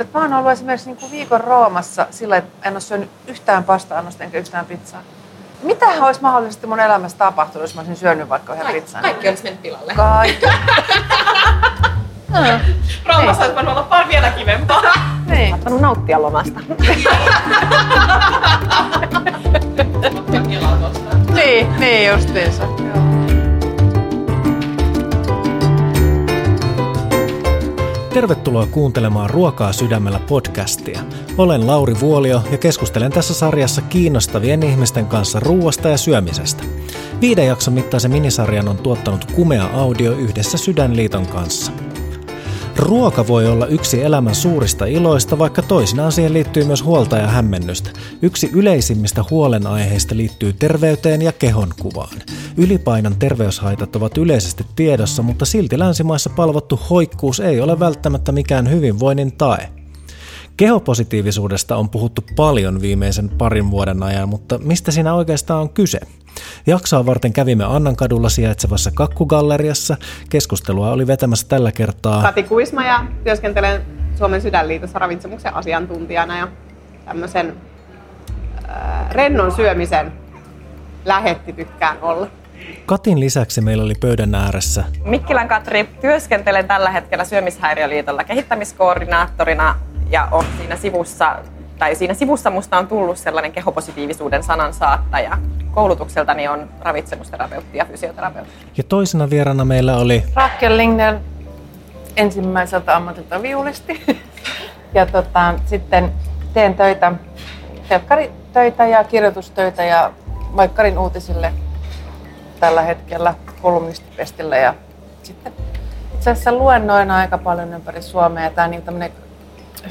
Mutta mä oon ollut esimerkiksi niinku viikon Roomassa sillä, että en ole syönyt yhtään pasta-annosta enkä yhtään pizzaa. Mitähän olisi mahdollisesti mun elämässä tapahtunut, jos mä olisin syönyt vaikka yhden Kaikki, pizzan? kaikki olisi mennyt pilalle. Kaikki. Roomassa olisi voinut olla paljon vielä kivempaa. niin. Saanut nauttia lomasta. niin, niin justiinsa. Joo. Tervetuloa kuuntelemaan Ruokaa sydämellä podcastia. Olen Lauri Vuolio ja keskustelen tässä sarjassa kiinnostavien ihmisten kanssa ruuasta ja syömisestä. Viiden jakson mittaisen minisarjan on tuottanut Kumea Audio yhdessä Sydänliiton kanssa. Ruoka voi olla yksi elämän suurista iloista, vaikka toisinaan siihen liittyy myös huolta ja hämmennystä. Yksi yleisimmistä huolenaiheista liittyy terveyteen ja kehonkuvaan. Ylipainon terveyshaitat ovat yleisesti tiedossa, mutta silti länsimaissa palvottu hoikkuus ei ole välttämättä mikään hyvinvoinnin tae. Kehopositiivisuudesta on puhuttu paljon viimeisen parin vuoden ajan, mutta mistä siinä oikeastaan on kyse? Jaksoa varten kävimme Annankadulla sijaitsevassa kakkugalleriassa. Keskustelua oli vetämässä tällä kertaa Kati Kuisma ja työskentelen Suomen sydänliitossa ravitsemuksen asiantuntijana ja tämmöisen äh, rennon syömisen lähetti tykkään olla. Katin lisäksi meillä oli pöydän ääressä Mikkilän Katri, työskentelen tällä hetkellä Syömishäiriöliitolla kehittämiskoordinaattorina ja on siinä sivussa, tai siinä sivussa musta on tullut sellainen kehopositiivisuuden sanan saattaja. Koulutukseltani on ravitsemusterapeutti ja fysioterapeutti. ja toisena vierana meillä oli Rakel Lingnell ensimmäiseltä ammatilta viulisti. Ja tota, sitten teen töitä, telkkaritöitä ja kirjoitustöitä ja Maikkarin uutisille tällä hetkellä kolumnistipestillä. Ja sitten itse asiassa luennoina aika paljon ympäri Suomea. Tämä niin tämmöinen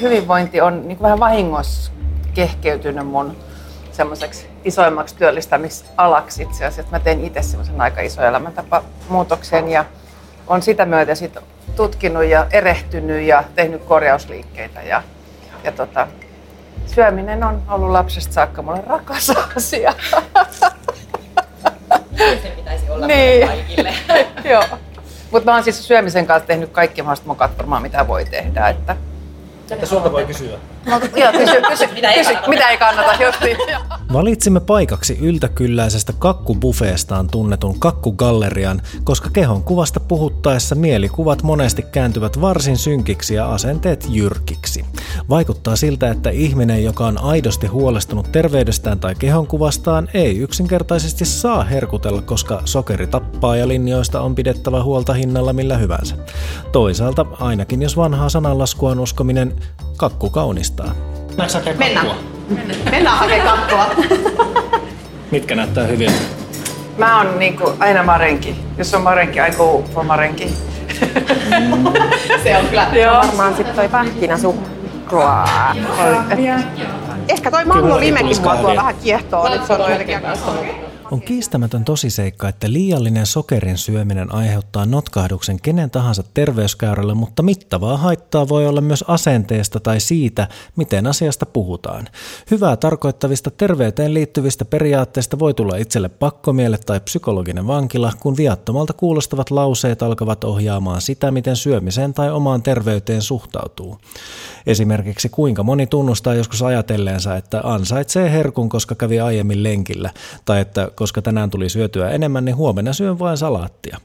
hyvinvointi on niin vähän vahingossa kehkeytynyt mun semmoiseksi isoimmaksi työllistämisalaksi itse asiassa. Mä teen itse semmoisen aika ison elämäntapamuutoksen ja on sitä myötä sit tutkinut ja erehtynyt ja tehnyt korjausliikkeitä. Ja, ja tota, syöminen on ollut lapsesta saakka mulle rakas asia. Se pitäisi olla Niin. kaikille. Joo. Mutta mä oon siis syömisen kanssa tehnyt kaikki mahdollista mukaan varmaan mitä voi tehdä. Että... Ja sulta voi kysyä. No, joo, kysy, kysy, Mitä ei kysy, kannata. mitä ei kannata. Valitsimme paikaksi yltäkylläisestä kakkubufeestaan tunnetun kakkugallerian, koska kehon kuvasta puhuttaessa mielikuvat monesti kääntyvät varsin synkiksi ja asenteet jyrkiksi. Vaikuttaa siltä, että ihminen, joka on aidosti huolestunut terveydestään tai kehonkuvastaan, ei yksinkertaisesti saa herkutella, koska sokeri tappaa ja linjoista on pidettävä huolta hinnalla millä hyvänsä. Toisaalta, ainakin jos vanhaa sananlaskua on uskominen, kakku kaunistaa. Mennään. Mennään hakemaan kakkua. Mitkä näyttää hyviltä? Mä oon niinku aina marenki. Jos on marenki, I go for marenki. Se on kyllä. Joo. Varmaan sitten toi pähkinäsuklaa. Ehkä toi Mallo limekin mua tuo vähän kiehtoo. Nyt se on jotenkin On kiistämätön tosiseikka, että liiallinen sokerin syöminen aiheuttaa notkahduksen kenen tahansa terveyskäyrälle, mutta mittavaa haittaa voi olla myös asenteesta tai siitä, miten asiasta puhutaan. Hyvää tarkoittavista terveyteen liittyvistä periaatteista voi tulla itselle pakkomielle tai psykologinen vankila, kun viattomalta kuulostavat lauseet alkavat ohjaamaan sitä, miten syömiseen tai omaan terveyteen suhtautuu. Esimerkiksi kuinka moni tunnustaa joskus ajatelleensa, että ansaitsee herkun, koska kävi aiemmin lenkillä, tai että koska tänään tuli syötyä enemmän, niin huomenna syön vain salaattia.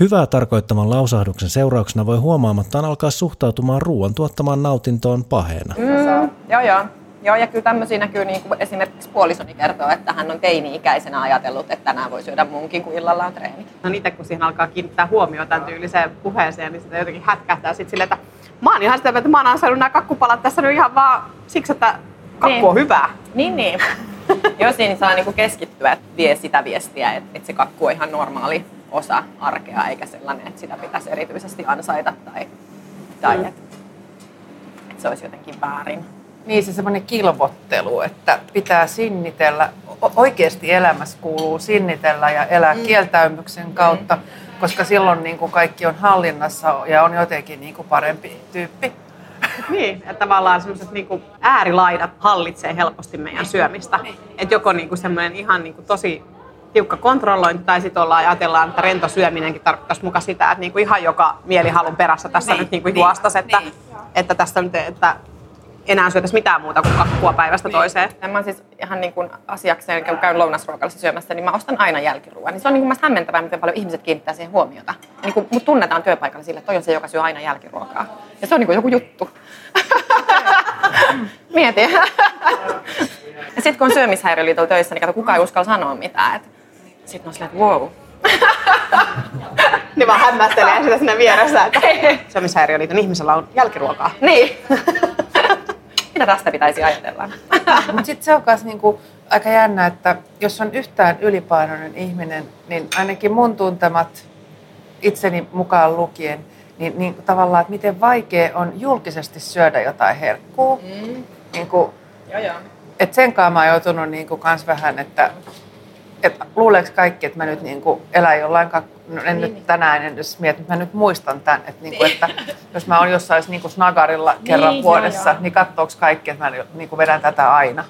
Hyvää tarkoittaman lausahduksen seurauksena voi huomaamattaan alkaa suhtautumaan ruoan tuottamaan nautintoon paheena. Mm, joo, joo. Joo, ja kyllä tämmöisiä näkyy niin kuin esimerkiksi puolisoni kertoo, että hän on teini-ikäisenä ajatellut, että tänään voi syödä munkin, kun illalla on treenit. No itse kun siihen alkaa kiinnittää huomioon tämän tyyliseen puheeseen, niin sitä jotenkin hätkähtää sitten silleen, että mä oon ihan sitä, että mä oon ansainnut nämä kakkupalat tässä nyt ihan vaan siksi, että kakku Niin. on hyvää. Niin, niin. Joo, siinä saa niinku keskittyä, että vie sitä viestiä, että, että se kakku on ihan normaali osa arkea, eikä sellainen, että sitä pitäisi erityisesti ansaita tai, tai Mm. että, että se olisi jotenkin väärin. Niin se semmoinen kilvottelu, että pitää sinnitellä. O- oikeasti elämässä kuuluu sinnitellä ja elää mm. kieltäymyksen kautta, koska silloin niin kuin kaikki on hallinnassa ja on jotenkin niin kuin parempi tyyppi. Niin, että tavallaan semmoiset niinku äärilaidat hallitsee helposti meidän syömistä. Että joko niinku semmoinen ihan niinku tosi tiukka kontrollointi tai sitten ollaan ajatellaan, että rento syöminenkin tarkoittaisi muka sitä, että niinku ihan joka mielihalun perässä tässä Niin, nyt niinku niin, juostas, että niin. että tässä nyt, että enää syötäisi mitään muuta kuin kakkua päivästä toiseen. Ja mä siis ihan niin kuin asiakseen, kun käyn lounasruokalassa syömässä, niin mä ostan aina jälkiruoan. Niin se on niin kuin hämmentävää, miten paljon ihmiset kiinnittää siihen huomiota. Niin kuin mut tunnetaan työpaikalla sille, että toi on se, joka syö aina jälkiruokaa. Ja se on niin kuin joku juttu. Mieti. ja sitten kun on syömishäiriöliitolla töissä, niin kato, kukaan ei uskalla sanoa mitään. Sitten on silleen, että wow. niin vaan hämmästelee sitä sinne vieressä, että syömishäiriöliiton ihmisellä on jälkiruokaa. Niin. Mitä tästä pitäisi ajatella? Mutta sitten se on myös niinku aika jännä, että jos on yhtään ylipainoinen ihminen, niin ainakin mun tuntemat itseni mukaan lukien, niin, niin tavallaan, että miten vaikea on julkisesti syödä jotain herkkuu. Mm. Niin kuin, joo, joo. Et sen kanssa mä oon joutunut niin kuin kans vähän, että et luuleeko kaikki, että mä nyt niin kuin elän jollain, no en nyt tänään en edes mieti, että mä nyt muistan tämän, että, niin kuin, että jos mä oon jossain niin kuin snagarilla kerran niin, vuodessa, joo. niin katsooks kaikki, että mä niin kuin vedän tätä aina.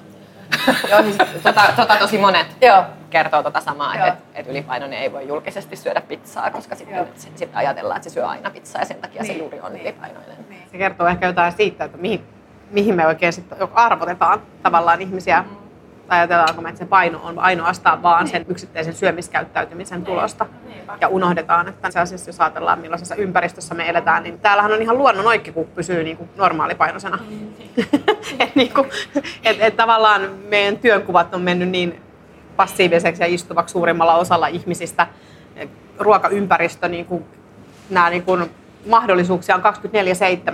Joo, siis tota, tota tosi monet Joo. kertoo tota samaa, että et ylipainoinen ei voi julkisesti syödä pizzaa, koska sitten sit ajatellaan, että se syö aina pizzaa ja sen takia niin. se juuri on ylipainoinen. Niin. Se kertoo ehkä jotain siitä, että mihin, mihin me oikein sit arvotetaan tavallaan ihmisiä. Mm ajatellaanko me, että se paino on ainoastaan vaan sen yksittäisen syömiskäyttäytymisen tulosta. Ja unohdetaan, että se asiassa, jos ajatellaan millaisessa ympäristössä me eletään, niin täällähän on ihan luonnon oikein, kun pysyy niin kuin normaalipainoisena. että niin kuin, et, et tavallaan meidän työnkuvat on mennyt niin passiiviseksi ja istuvaksi suurimmalla osalla ihmisistä. Ruokaympäristö, niin kuin, nämä niin kuin, mahdollisuuksia on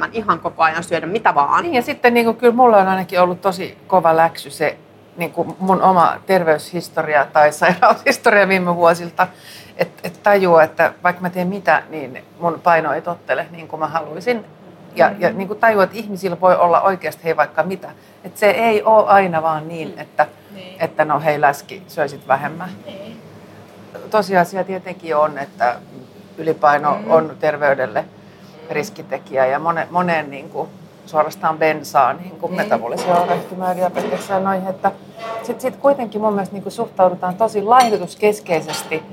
24-7 ihan koko ajan syödä mitä vaan. Niin ja sitten niin kuin, kyllä mulla on ainakin ollut tosi kova läksy se niin kuin mun oma terveyshistoria tai sairaushistoria viime vuosilta, että et tajua, että vaikka mä teen mitä, niin mun paino ei tottele niin kuin mä haluaisin. Ja, mm-hmm. ja niin kuin tajua, että ihmisillä voi olla oikeasti hei vaikka mitä. Että se ei ole aina vaan niin, mm. että, niin. että no hei läski, syöisit vähemmän. Niin. Tosiasia tietenkin on, että ylipaino mm. on terveydelle riskitekijä ja monen, monen niin kuin, suorastaan bensaa niin kuin niin. metabolisia oirehtimia, diabeteksia ja noihin. Että sitten sit kuitenkin mun mielestä niin kuin suhtaudutaan tosi laihdutuskeskeisesti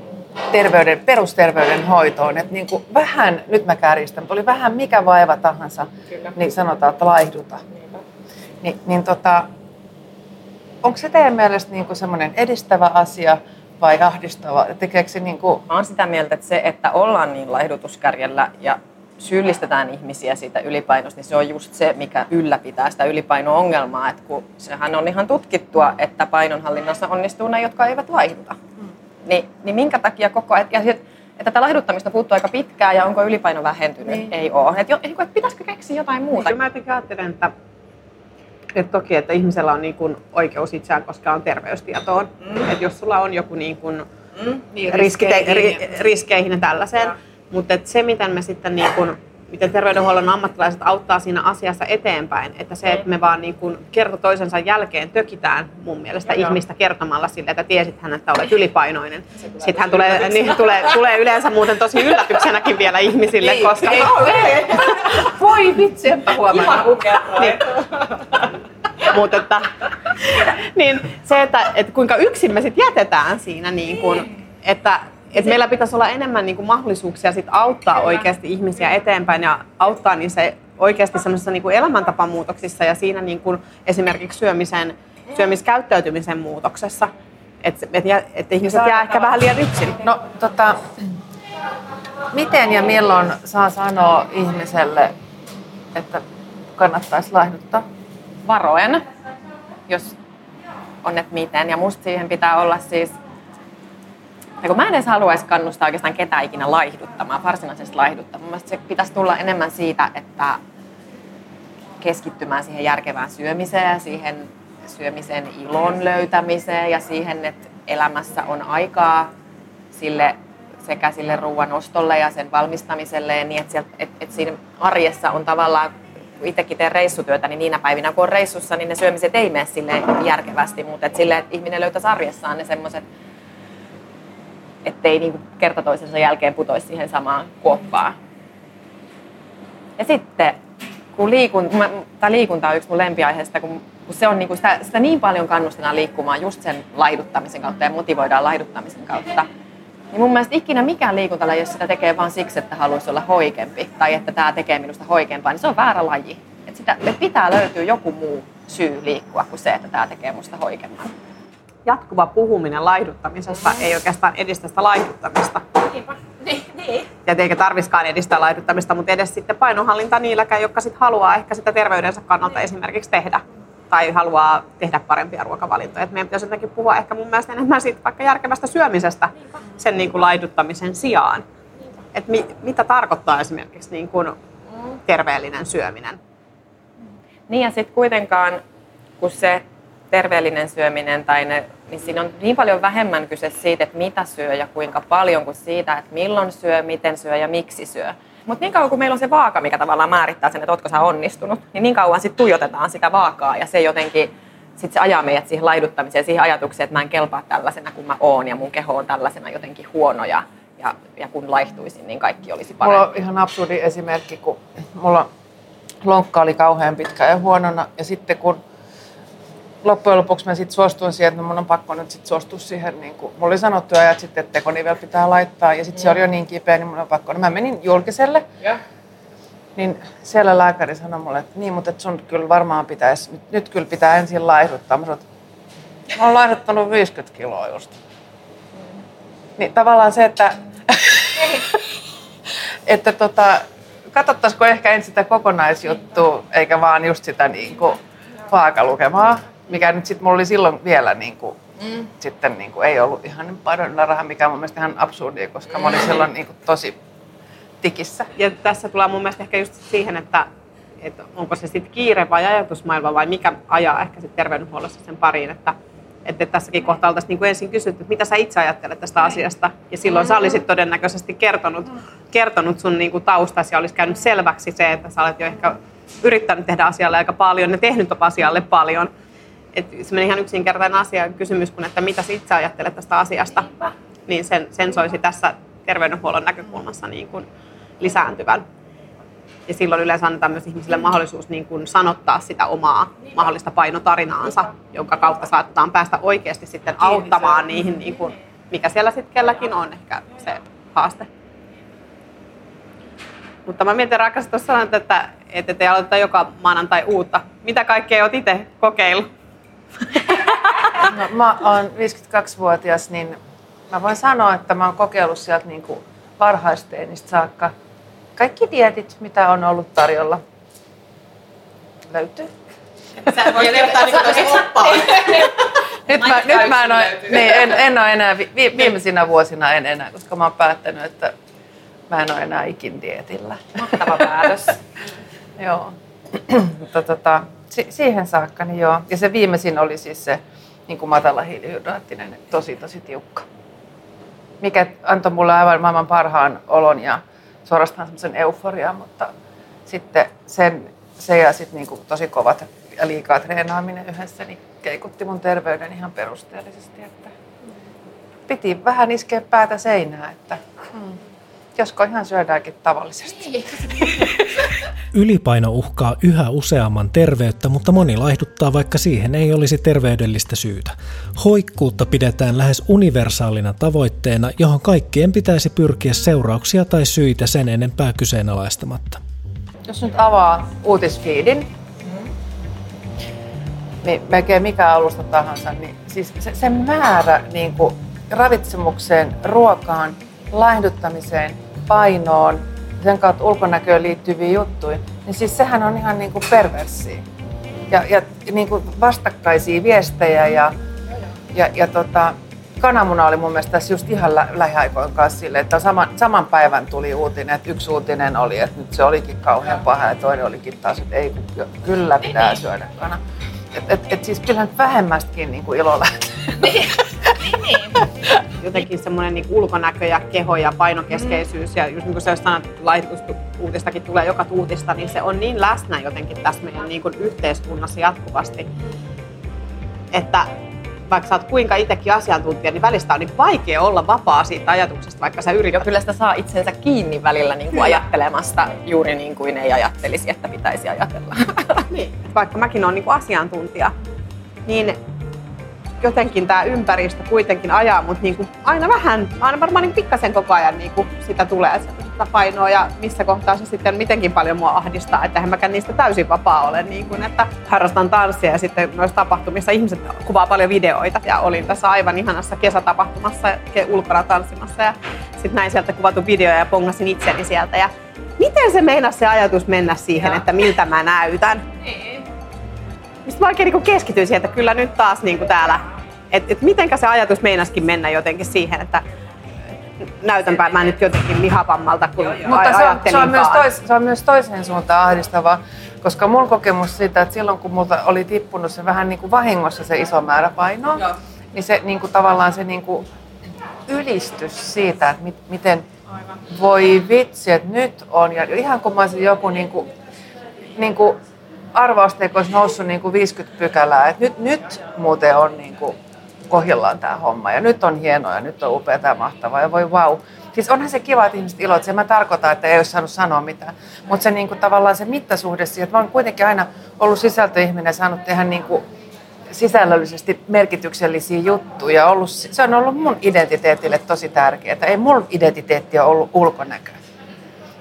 terveyden, perusterveyden hoitoon. Että niin kuin vähän, nyt mä kärjistän, mutta oli vähän mikä vaiva tahansa, Kyllä. niin sanotaan, että laihduta. Ni, niin tota, onko se teidän mielestä niin kuin semmoinen edistävä asia vai ahdistava? Tekeekö se niin kuin... Mä oon sitä mieltä, että se, että ollaan niin laihdutuskärjellä ja syyllistetään ihmisiä siitä ylipainosta, niin se on just se, mikä ylläpitää sitä ylipaino-ongelmaa. Että kun sehän on ihan tutkittua, että painonhallinnassa onnistuu ne, jotka eivät laihduta. Mm. Ni, niin minkä takia koko ajan... Ja sit, että tätä laihduttamista puuttuu aika pitkään ja onko ylipaino vähentynyt? Niin. Ei ole. Että, että, että pitäisikö keksiä jotain muuta? Kyllä mä jotenkin ajattelen, että, että toki, että ihmisellä on niin kuin oikeus itseään koskaan terveystietoon. Mm. Että jos sulla on joku niin kuin mm. niin, riskeihin, riskeihin ja tällaiseen, ja mutta se, miten me sitten niin kun, miten terveydenhuollon ammattilaiset auttaa siinä asiassa eteenpäin, että se, että me vaan niin kun kerta toisensa jälkeen tökitään mun mielestä Joo. ihmistä kertomalla sille, että tiesit hän, että olet ylipainoinen. Sitten hän tulee, niin, tulee, tulee yleensä muuten tosi yllätyksenäkin vielä ihmisille, niin, koska... Ei, ei. Voi vitsi, että huomenna. Niin. Mutta että, niin se, että, että kuinka yksin me sitten jätetään siinä, niin kun, että et meillä pitäisi olla enemmän niin kuin mahdollisuuksia sit auttaa Kyllä. oikeasti ihmisiä eteenpäin ja auttaa niissä oikeasti semmoisissa niin kuin elämäntapamuutoksissa ja siinä niin kuin esimerkiksi syömisen, syömiskäyttäytymisen muutoksessa. Että et, et ihmiset jää ehkä vähän liian yksin. No tota, miten ja milloin saa sanoa ihmiselle, että kannattaisi laihduttaa? Varoen, jos on, että miten. Ja musta siihen pitää olla siis ja kun mä en edes haluaisi kannustaa oikeastaan ketään ikinä laihduttamaan, varsinaisesti laihduttamaan. Mielestäni se pitäisi tulla enemmän siitä, että keskittymään siihen järkevään syömiseen ja siihen syömisen ilon löytämiseen ja siihen, että elämässä on aikaa sille sekä sille ruoan ostolle ja sen valmistamiselle, niin että, sieltä, että, että siinä arjessa on tavallaan, kun itsekin teen reissutyötä, niin niinä päivinä kun on reissussa, niin ne syömiset ei mene sille järkevästi, mutta että sille, että ihminen löytäisi arjessaan ne semmoiset ettei niin kerta toisensa jälkeen putoisi siihen samaan kuoppaan. Ja sitten, kun liikunta, tämä liikunta on yksi mun lempiaiheista, kun, kun se on niin kuin sitä, sitä niin paljon kannustetaan liikkumaan just sen laiduttamisen kautta ja motivoidaan laiduttamisen kautta, niin mun mielestä ikinä mikään liikuntalaji, jos sitä tekee vain siksi, että haluaisi olla hoikempi tai että tämä tekee minusta hoikempaa, niin se on väärä laji. Et sitä, et pitää löytyä joku muu syy liikkua kuin se, että tämä tekee musta hoikemman. Jatkuva puhuminen laihduttamisesta ei oikeastaan edistä sitä laihduttamista. Niinpä. Niin, niin. Ja eikä tarviskaan edistää laihduttamista, mutta edes sitten painonhallinta niilläkään, jotka sit haluaa ehkä sitä terveydensä kannalta esimerkiksi tehdä tai haluaa tehdä parempia ruokavalintoja. Et meidän pitäisi jotenkin puhua ehkä mun mielestä enemmän siitä vaikka järkevästä syömisestä sen niin kuin laiduttamisen sijaan. Et mi, mitä tarkoittaa esimerkiksi niin kuin terveellinen syöminen? Niin ja sitten kuitenkaan, kun se terveellinen syöminen tai ne, niin siinä on niin paljon vähemmän kyse siitä, että mitä syö ja kuinka paljon kuin siitä, että milloin syö, miten syö ja miksi syö. Mutta niin kauan kuin meillä on se vaaka, mikä tavallaan määrittää sen, että ootko sä onnistunut, niin niin kauan sitten tuijotetaan sitä vaakaa ja se jotenkin sit se ajaa meidät siihen laiduttamiseen, siihen ajatukseen, että mä en kelpaa tällaisena kuin mä oon ja mun keho on tällaisena jotenkin huono ja, ja, ja kun laihtuisin, niin kaikki olisi parempi. Mulla on ihan absurdi esimerkki, kun mulla lonkka oli kauhean pitkä ja huonona. Ja sitten kun loppujen lopuksi mä sitten suostuin siihen, että no mun on pakko nyt sit suostua siihen, niin kuin, mulla oli sanottu ajat sitten, että tekonivel pitää laittaa. Ja sitten se oli jo niin kipeä, niin mun on pakko. No mä menin julkiselle. Ja. Niin siellä lääkäri sanoi mulle, että niin, mutta et sun kyllä varmaan pitäisi, nyt, nyt kyllä pitää ensin laihduttaa. Mä sanoin, että mä oon laihduttanut 50 kiloa just. Niin tavallaan se, että, että tota, katsottaisiko ehkä ensin sitä kokonaisjuttua, eikä vaan just sitä niin kuin vaakalukemaa, mikä nyt sitten mulla oli silloin vielä niin kuin, mm. sitten niin kuin, ei ollut ihan niin paljon rahaa, mikä on mun mielestä ihan absurdia, koska mä olin silloin niin kuin, tosi tikissä. Ja tässä tulee mun mielestä ehkä just siihen, että, että onko se sitten kiire vai ajatusmaailma vai mikä ajaa ehkä sitten terveydenhuollossa sen pariin, että, että tässäkin kohtaa oltaisiin niin kuin ensin kysytty, että mitä sä itse ajattelet tästä asiasta. Ja silloin sä olisit todennäköisesti kertonut, kertonut sun niin kuin taustasi ja olisi käynyt selväksi se, että sä olet jo ehkä yrittänyt tehdä asialle aika paljon ja tehnyt asialle paljon. Että semmoinen ihan yksinkertainen asia, kysymys kun, että mitä sä itse ajattelet tästä asiasta, niin sen, sen soisi tässä terveydenhuollon näkökulmassa niin kuin lisääntyvän. Ja silloin yleensä annetaan myös ihmisille mahdollisuus niin kuin sanottaa sitä omaa mahdollista painotarinaansa, jonka kautta saatetaan päästä oikeasti sitten auttamaan niihin, niin kuin, mikä siellä sitten kelläkin on ehkä se haaste. Mutta mä mietin rakas, tuossa sanoit, että, että te aloittaa joka maanantai uutta. Mitä kaikkea olet itse kokeillut? No, mä oon 52-vuotias, niin mä voin sanoa, että mä oon kokeillut sieltä niin kuin varhaisteenistä saakka kaikki dietit, mitä on ollut tarjolla. Löytyy. Sä voit kertoa niin kuin. Nyt mä, nyt mä en, ole, niin, en, en ole enää, vi, vi- viimeisinä vuosina en enää, koska mä oon päättänyt, että mä en ole enää ikin dietillä. Mahtava päätös. Joo. Mutta tota, si- siihen saakka, niin joo. Ja se viimeisin oli siis se niin kuin matala hiilihydraattinen, tosi tosi tiukka. Mikä antoi mulle aivan maailman parhaan olon ja suorastaan semmoisen euforian, mutta sitten sen, se ja sitten niin kuin tosi kovat ja liikaa treenaaminen yhdessä, niin keikutti mun terveyden ihan perusteellisesti. Että piti vähän iskeä päätä seinään, että hmm, josko ihan syödäänkin tavallisesti. Ylipaino uhkaa yhä useamman terveyttä, mutta moni laihduttaa, vaikka siihen ei olisi terveydellistä syytä. Hoikkuutta pidetään lähes universaalina tavoitteena, johon kaikkien pitäisi pyrkiä seurauksia tai syitä sen enempää kyseenalaistamatta. Jos nyt avaa uutisfiidin, niin melkein mikä alusta tahansa, niin siis se, se määrä niin kuin ravitsemukseen, ruokaan, laihduttamiseen, painoon, sen kautta ulkonäköön liittyviä juttuja, niin siis sehän on ihan niin kuin perverssiä. Ja, ja niin kuin vastakkaisia viestejä ja, ja, ja tota, kananmuna oli mun mielestä tässä just ihan lä- lähiaikoin kanssa sille, että saman, saman päivän tuli uutinen, että yksi uutinen oli, että nyt se olikin kauhean paha ja toinen olikin taas, että ei, kyllä pitää syödä kana. Et, et, et siis kyllähän nyt vähemmästäkin niin kuin ilo lähtee. jotenkin semmoinen niin ulkonäkö ja keho ja painokeskeisyys ja just niin kuin sä sanoit, että laihdutustistakin tulee joka tuutista, niin se on niin läsnä jotenkin tässä meidän niin kuin yhteiskunnassa jatkuvasti, että vaikka sä oot kuinka itsekin asiantuntija, niin välistä on niin vaikea olla vapaa siitä ajatuksesta, vaikka sä yrität. kyllä sitä saa itsensä kiinni välillä niin kuin ajattelemasta juuri niin kuin ei ajattelisi, että pitäisi ajatella. Niin. Vaikka mäkin olen niin kuin asiantuntija, niin jotenkin tämä ympäristö kuitenkin ajaa mut niinku aina vähän, aina varmaan niinku pikkasen koko ajan niinku sitä tulee sitä painoa ja missä kohtaa se sitten mitenkin paljon mua ahdistaa, että en mäkään niistä täysin vapaa ole, niin kuin, että harrastan tanssia ja sitten myös tapahtumissa ihmiset kuvaa paljon videoita ja olin tässä aivan ihanassa kesätapahtumassa ulkona tanssimassa ja sitten näin sieltä kuvattu video ja pongasin itseni sieltä ja miten se meinasi se ajatus mennä siihen, Joo. että miltä mä näytän? Niin. Mistä mä oikein niin keskityin siihen, että kyllä nyt taas niin kuin täällä, että et mitenkä se ajatus meinaskin mennä jotenkin siihen, että näytänpä mä nyt jotenkin lihapammalta kuin Mutta se on, se, on myös tois, se on myös toiseen suuntaan ahdistavaa, koska mun kokemus siitä, että silloin kun multa oli tippunut se vähän niin kuin vahingossa se iso määrä painoa, Joo. niin se niin kuin tavallaan se niin kuin ylistys siitä, että mit, miten voi vitsi, että nyt on, ja ihan kun mä olisin joku niin kuin, niin kuin arvoasteikko olisi noussut niin kuin 50 pykälää, että nyt, nyt muuten on niin kuin kohdillaan tämä homma ja nyt on hienoa ja nyt on upea ja mahtavaa ja voi vau. Wow. Siis onhan se kiva, että ihmiset iloitsevat. Mä tarkoitan, että ei olisi saanut sanoa mitään. Mutta se niin kuin, tavallaan se mittasuhde siihen, että mä oon kuitenkin aina ollut sisältöihminen ja saanut tehdä niin kuin, sisällöllisesti merkityksellisiä juttuja. Ollut, se on ollut mun identiteetille tosi tärkeää. Ei mun identiteetti ole ollut ulkonäkö.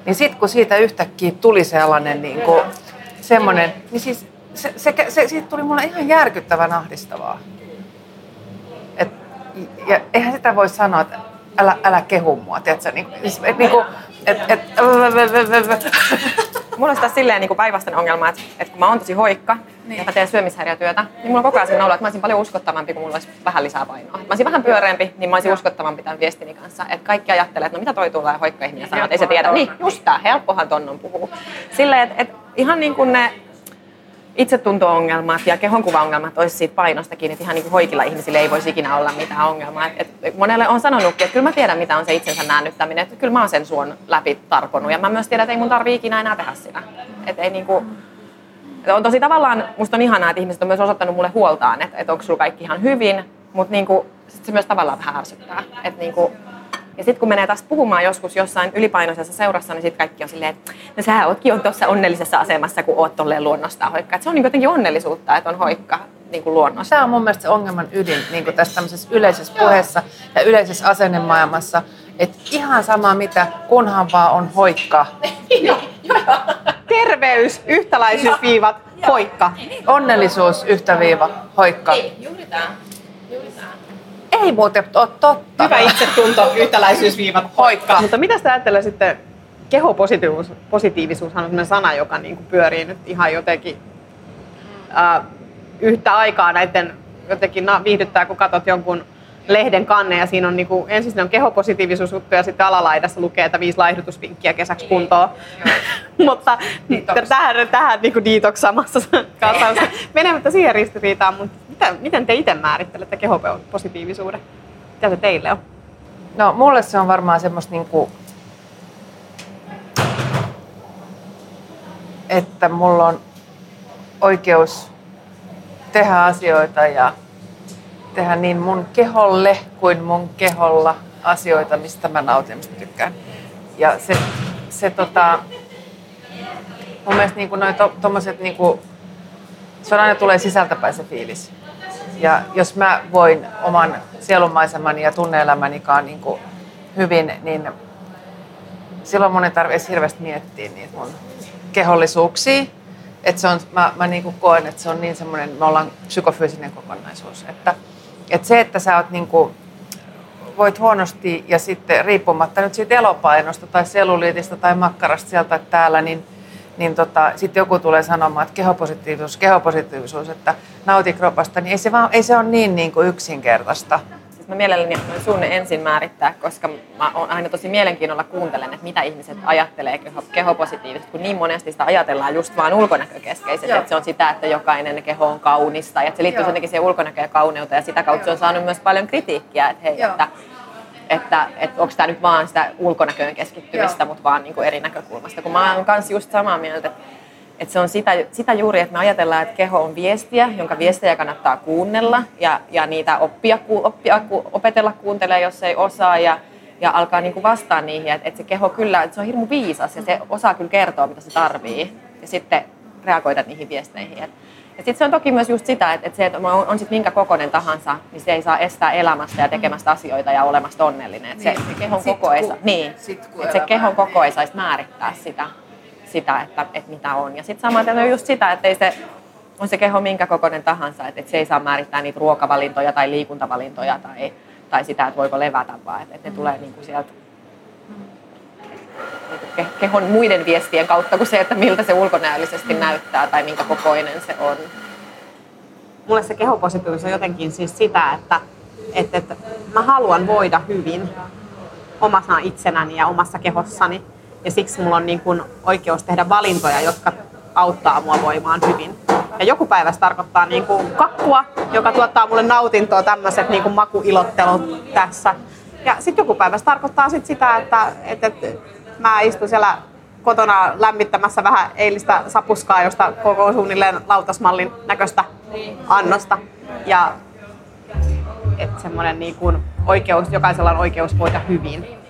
Niin sitten kun siitä yhtäkkiä tuli sellainen niin kuin, semmoinen, niin siis se, se, se, siitä tuli mulle ihan järkyttävän ahdistavaa. Ja eihän sitä voi sanoa, että älä, älä kehu mua, tiedätkö? Niin, siis, et, niin kuin, et, et, Mulla on sitä silleen niin päivästen ongelma, että, että kun mä oon tosi hoikka niin. ja mä teen syömishäiriötyötä, niin mulla on koko ajan sellainen olo, että mä olisin paljon uskottavampi, kun mulla olisi vähän lisää painoa. Mä olisin vähän pyöreämpi, niin mä olisin uskottavampi tämän viestini kanssa. Että kaikki ajattelee, että no mitä toi tulee hoikka ihminen sanoo, että ei se tiedä. Niin, just tää, helppohan tonnon puhuu. Silleen, että, että ihan niin kuin ne itsetunto-ongelmat ja kehonkuvaongelmat olisi siitä painosta kiinni, että ihan niin kuin hoikilla ihmisillä ei voisi ikinä olla mitään ongelmaa. Et, et monelle on sanonutkin, että kyllä mä tiedän, mitä on se itsensä näännyttäminen, että kyllä mä oon sen suon läpi tarponut ja mä myös tiedän, että ei mun tarvii ikinä enää tehdä sitä. Et ei niin kuin, on tosi tavallaan, musta on ihanaa, että ihmiset on myös osoittanut mulle huoltaan, että, että onko sulla kaikki ihan hyvin, mutta niin kuin, sit se myös tavallaan vähän ärsyttää. Että niin kuin, ja sitten kun menee taas puhumaan joskus jossain ylipainoisessa seurassa, niin sitten kaikki on silleen, että no sä ootkin on tuossa onnellisessa asemassa, kun oot tolleen luonnostaan hoikka. Et se on niin jotenkin onnellisuutta, että on hoikka niin kuin luonnossa. Tämä on mun mielestä se ongelman ydin niin kuin tässä tämmöisessä yleisessä puheessa ja yleisessä asennemaailmassa. Että ihan sama mitä, kunhan vaan on hoikka. Terveys, yhtäläisyysviivat, hoikka. Onnellisuus, yhtäviiva, hoikka. Ei, juuri tämä. Ei muuten ole totta. Hyvä itsetunto, yhtäläisyysviivat, hoikka. Mutta mitä sä ajattelee sitten, kehopositiivisuus positiivisuus on sellainen sana, joka niin kuin pyörii nyt ihan jotenkin äh, yhtä aikaa näiden jotenkin viihdyttää, kun katsot jonkun lehden kanne ja siinä on niin kuin, ensin on kehopositiivisuusjuttu ja sitten alalaidassa lukee, että viisi laihdutusvinkkiä kesäksi kuntoon. mutta tähän, tähän niin detox samassa kanssa menemättä siihen ristiriitaan, mutta mitä, miten te itse määrittelette kehopositiivisuuden? Mitä se teille on? No mulle se on varmaan semmoista niin kuin, että mulla on oikeus tehdä asioita ja tehdä niin mun keholle kuin mun keholla asioita, mistä mä nautin, mistä tykkään. Ja se, se tota, mun mielestä niin noi to, tommoset niin kuin, se on aina tulee sisältäpäin se fiilis. Ja jos mä voin oman sielunmaisemani ja tunneelämänikaan niin kuin hyvin, niin silloin mun ei tarvitse hirveästi miettiä niitä mun kehollisuuksia. Että se on, mä, mä niin kuin koen, että se on niin semmoinen, me ollaan psykofyysinen kokonaisuus. Että, että se, että sä oot niin kuin, voit huonosti ja sitten riippumatta nyt siitä elopainosta tai selluliitista tai makkarasta sieltä täällä, niin niin tota, sitten joku tulee sanomaan, että kehopositiivisuus, kehopositiivisuus, että nauti kropasta, niin ei se, vaan, ei se ole niin, niin kuin yksinkertaista. Siis mä mielelläni sun ensin määrittää, koska mä oon aina tosi mielenkiinnolla kuuntelen, että mitä ihmiset ajattelee keho, kehopositiivisesti, kun niin monesti sitä ajatellaan just vaan ulkonäkökeskeisesti, että se on sitä, että jokainen keho on kaunista, ja että se liittyy jotenkin siihen ulkonäköön ja kauneuteen, ja sitä kautta Joo. se on saanut myös paljon kritiikkiä, että hei, Joo. että että, että onko tämä nyt vaan sitä ulkonäköön keskittymistä, mutta vaan niin kuin eri näkökulmasta. Kun mä oon kanssa just samaa mieltä, että, että se on sitä, sitä juuri, että me ajatellaan, että keho on viestiä, jonka viestejä kannattaa kuunnella ja, ja niitä oppia, oppia, opetella kuuntelee, jos ei osaa ja, ja alkaa niin kuin vastaa niihin, että, että se keho kyllä, että se on hirmu viisas ja se osaa kyllä kertoa, mitä se tarvii ja sitten reagoida niihin viesteihin. Että Ja sitten se on toki myös just sitä, että, että se, että on, on sitten minkä kokoinen tahansa, niin se ei saa estää elämästä ja tekemästä asioita ja olemasta onnellinen. Että se, se kehon Sit koko ei ku- saa, niin, sit se kehon koko ei saisi määrittää sitä, sitä että, että mitä on. Ja sitten samaten on just sitä, että ei se, on se keho minkä kokoinen tahansa, että, että se ei saa määrittää niitä ruokavalintoja tai liikuntavalintoja tai, tai sitä, että voiko levätä, vaan että, että ne tulee niin kuin sieltä niinku ke- kehon muiden viestien kautta kuin se, että miltä se ulkonäöllisesti näyttää tai minkä kokoinen se on. mulle se kehopositiivisuus on jotenkin siis sitä, että, että, että mä haluan voida hyvin omassa itsenäni ja omassa kehossani. Ja siksi mulla on niin kuin oikeus tehdä valintoja, jotka auttaa mua voimaan hyvin. Ja joku päivä se tarkoittaa niin kuin kakkua, joka tuottaa mulle nautintoa, tämmöiset niin kuin makuilottelut tässä. Ja sitten joku päivä se tarkoittaa sit sitä, että, että, että mä istun siellä kotona lämmittämässä vähän eilistä sapuskaa, josta koko suunnilleen lautasmallin näköistä annosta. Ja että semmoinen niin kuin oikeus, jokaisella on oikeus voida hyvin.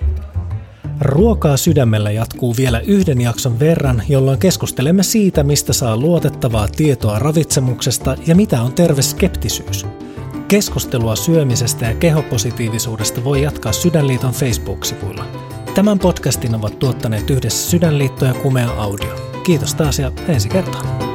Ruokaa sydämellä jatkuu vielä yhden jakson verran, jolloin keskustelemme siitä, mistä saa luotettavaa tietoa ravitsemuksesta ja mitä on terve skeptisyys. Keskustelua syömisestä ja kehopositiivisuudesta voi jatkaa Sydänliiton Facebook-sivuilla. Tämän podcastin ovat tuottaneet yhdessä Sydänliitto ja Kumea Audio. Kiitos taas ja ensi kertaan.